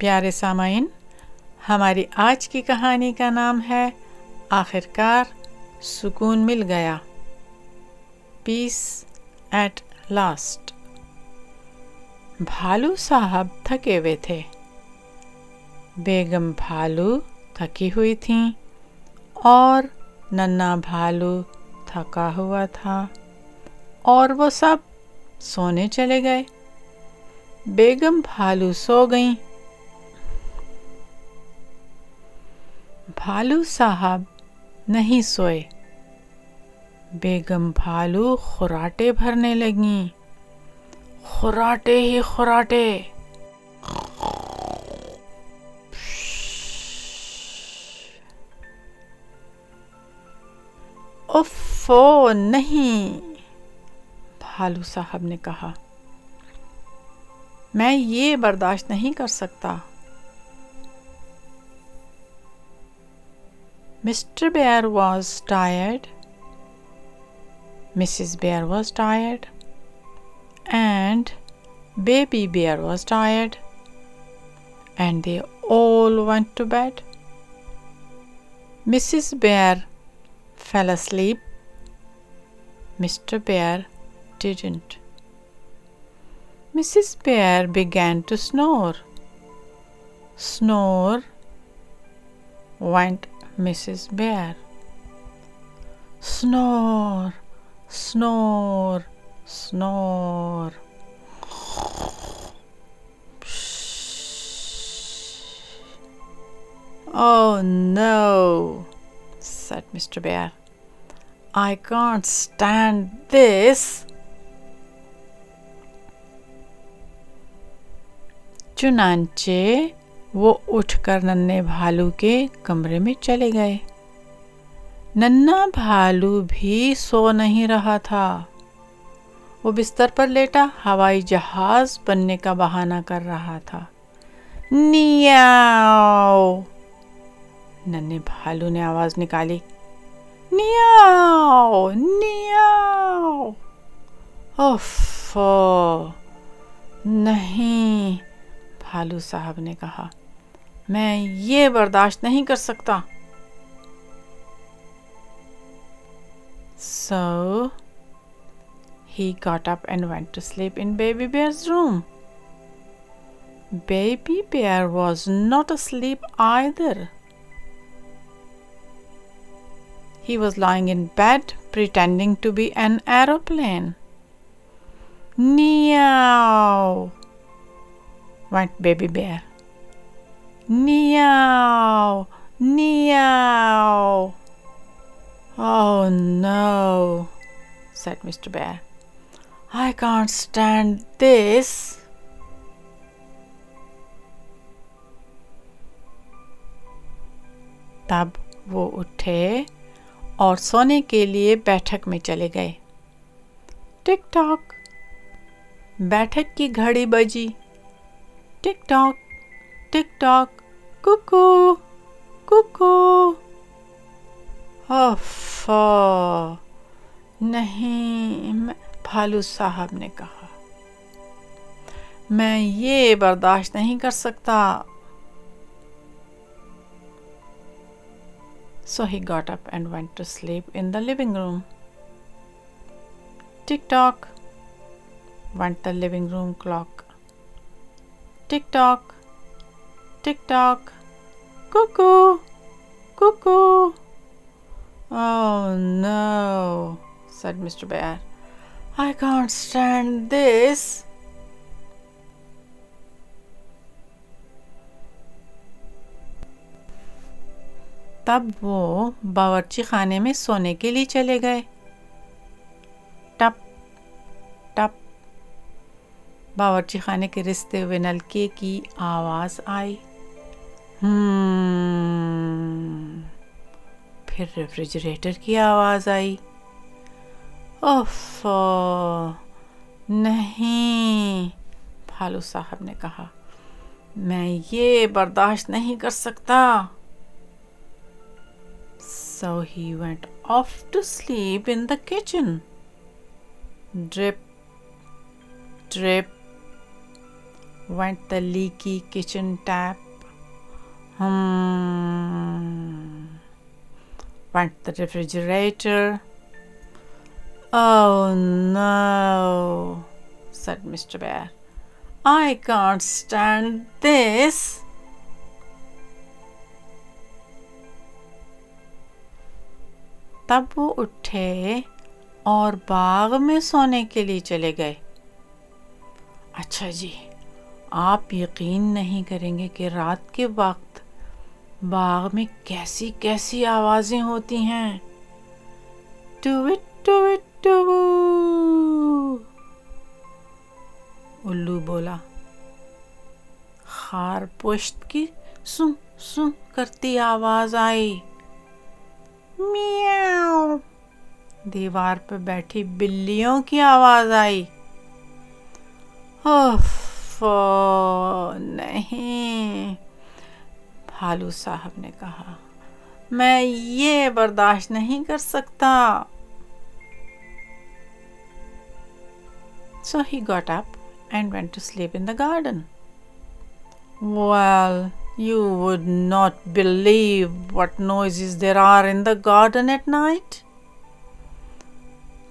प्यारे सामाइन, हमारी आज की कहानी का नाम है आखिरकार सुकून मिल गया। पीस एट लास्ट भालू साहब थके हुए थे। बेगम भालू थकी हुई थी और नन्ना भालू थका हुआ था और वो सब सोने चले गए। बेगम भालू सो गईं। भालू साहब नहीं सोए। बेगम भालू खुराटे भरने लगी। खुराटे ही खुराटे। उफ़ो नहीं, भालू साहब ने कहा। मैं ये बर्दाश्त नहीं कर सकता। Mr. Bear was tired, Mrs. Bear was tired, and Baby Bear was tired, and they all went to bed. Mrs. Bear fell asleep. Mr. Bear didn't. Mrs. Bear began to snore. Snore went Mrs. Bear. Snore, snore, snore. Oh no, said Mr. Bear. I can't stand this. Chunanche, वो उठकर नन्हे भालू के कमरे में चले गए। नन्ना भालू भी सो नहीं रहा था। वो बिस्तर पर लेटा, हवाई जहाज़ बनने का बहाना कर रहा था। नियाओ! नन्हे भालू ने आवाज़ निकाली। नियाओ! नियाओ! ओफ नहीं! भालू साहब ने कहा। मैं ये बर्दाश्त नहीं कर सकता So he got up and went to sleep in Baby Bear's room. Baby Bear was not asleep either. He was lying in bed pretending to be an aeroplane. Meow, went Baby Bear. Meow, meow. Oh no, said Mr. Bear. I can't stand this. तब वो उठे और सोने के लिए बैठक में चले गए टिक टॉक बैठक की घड़ी बजी tick tock tick tock cuckoo cuckoo नहीं भालू साहब ने कहा मैं ये बर्दाश्त नहीं कर सकता So he got up and went to sleep in the living room. Tick tock went the living room clock. Tick tock, tick tock, cuckoo, cuckoo. Oh no, said Mr. Bear. I can't stand this. तब वो बावर्ची खाने में सोने के लिए चले गए टप टप बावर्ची खाने के रिश्ते हुए नलके की आवाज़ आई हम्म। फिर रेफ्रिजरेटर की आवाज़ आई। ओफो, नहीं भालू साहब ने कहा, मैं ये बर्दाश्त नहीं कर सकता। So he went off to sleep in the kitchen drip drip went the leaky kitchen tap Hmm. Went the refrigerator. Oh no, said Mr. Bear. I can't stand this. तब वो उठे और बाग में सोने के लिए चले गए अच्छा जी आप यकीन नहीं करेंगे कि रात के वक्त बाग में कैसी कैसी आवाज़ें होती हैं। टूविट उल्लू बोला, खार पुश्त की सु सु करती आवाज़ आई। मियाओ दीवार पर बैठी बिल्लियों की आवाज़ आई। ओफो नहीं। भालू साहब ने कहा मैं ये बर्दाश्त नहीं कर सकता So he got up and went to sleep in the garden. Well, you would not believe what noises there are in the garden at night.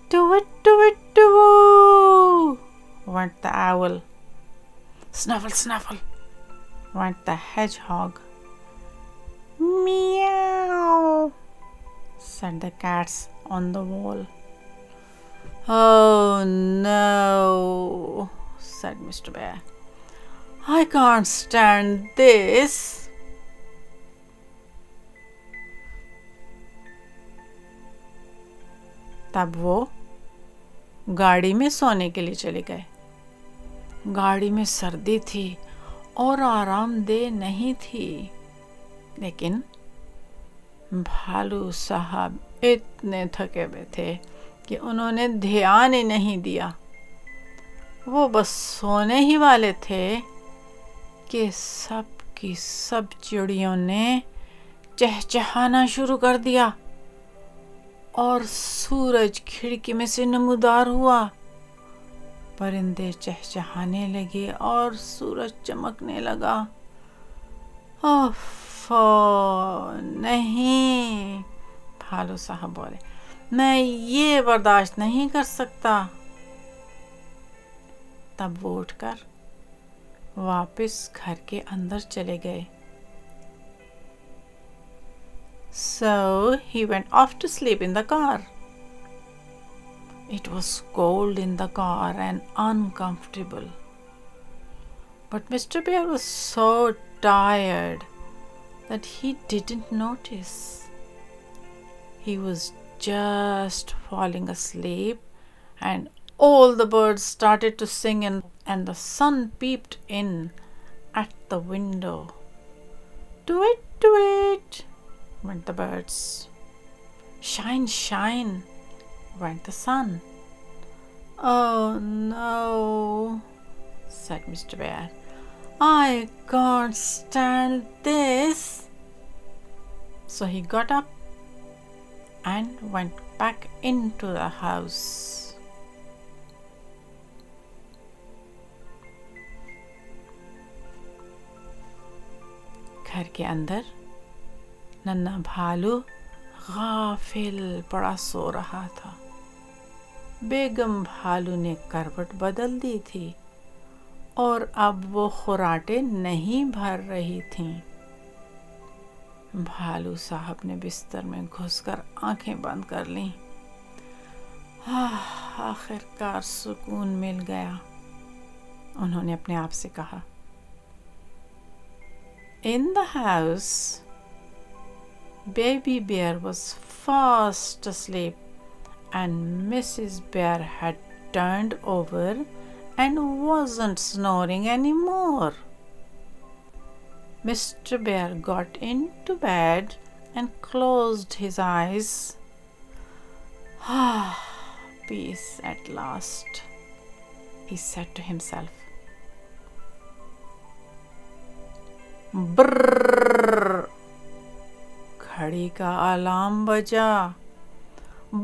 Do it, do it, do went the owl. Snuffle, snuffle, went the hedgehog. Said the cats on the wall. Oh no, said Mr. Bear. I can't stand this. तब वो गाड़ी में सोने के लिए चले गए गाड़ी में सर्दी थी और आरामदेह नहीं थी लेकिन भालू साहब इतने थके हुए थे कि उन्होंने ध्यान ही नहीं दिया। वो बस सोने ही वाले थे कि सब की सब चिड़ियों ने चहचहाना शुरू कर दिया और सूरज खिड़की में से नमूदार हुआ। परिंदे चहचहाने लगे और सूरज चमकने लगा। ओफो नहीं फालू साहब बोले, मैं ये बर्दाश्त नहीं कर सकता। तब वो उठकर वापस घर के अंदर चले गए। So he went off to sleep in the car it was cold in the car and uncomfortable but mister Bear was so tired that he didn't notice. He was just falling asleep, and all the birds started to sing, and, and the sun peeped in at the window. Do it, do it, went the birds. Shine, shine, went the sun. Oh no, said Mr. Bear. I can't stand this. So he got up and went back into the house. घर के अंदर नन्ना भालू गाफिल पड़ा सो रहा था बेगम भालू ने करवट बदल दी थी और अब वो खुराटे नहीं भर रही थीं भालू साहब ने बिस्तर में घुसकर आँखें बंद कर ली आखिरकार सुकून मिल गया, उन्होंने अपने आप से कहा in the house baby Bear was fast asleep and Mrs. Bear had turned over and wasn't snoring anymore. Mr. Bear got into bed and closed his eyes. Ah, peace at last, he said to himself. Brrr! घड़ी का alarm बजा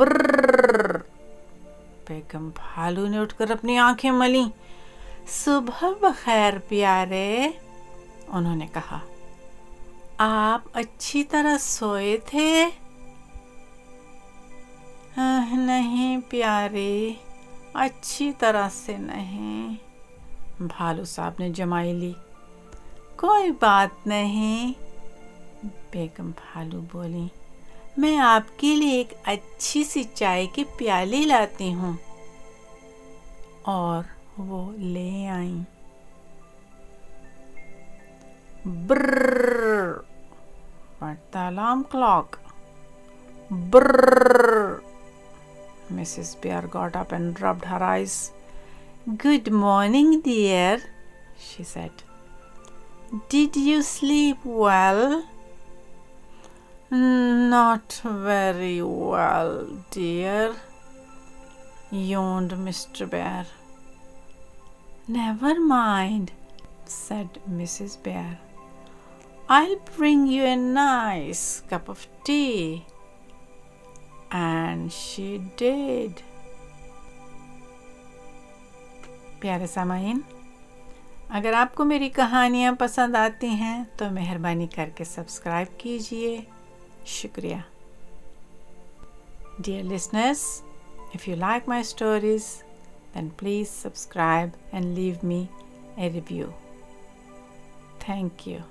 ब्रर बेगम भालू ने उठकर अपनी आँखें मली। सुबह बखैर प्यारे, उन्होंने कहा, आप अच्छी तरह सोए थे? नहीं प्यारे, अच्छी तरह से नहीं। भालू साहब ने जमाई ली। कोई बात नहीं, बेगम भालू बोली। मैं आपके लिए एक अच्छी सी चाय के प्याले लाती हूँ। और वो ले आई। Alarm clock. Bru Mrs Bear got up and dropped her eyes good morning dear she said did you sleep well? Not very well, dear, yawned Mr. Bear. Never mind, said Mrs. Bear. I'll bring you a nice cup of tea. And she did. प्यारे सामाइन अगर आपको मेरी कहानियाँ पसंद आती हैं तो मेहरबानी करके सब्सक्राइब कीजिए Shukriya. Dear listeners, if you like my stories, then please subscribe and leave me a review. Thank you.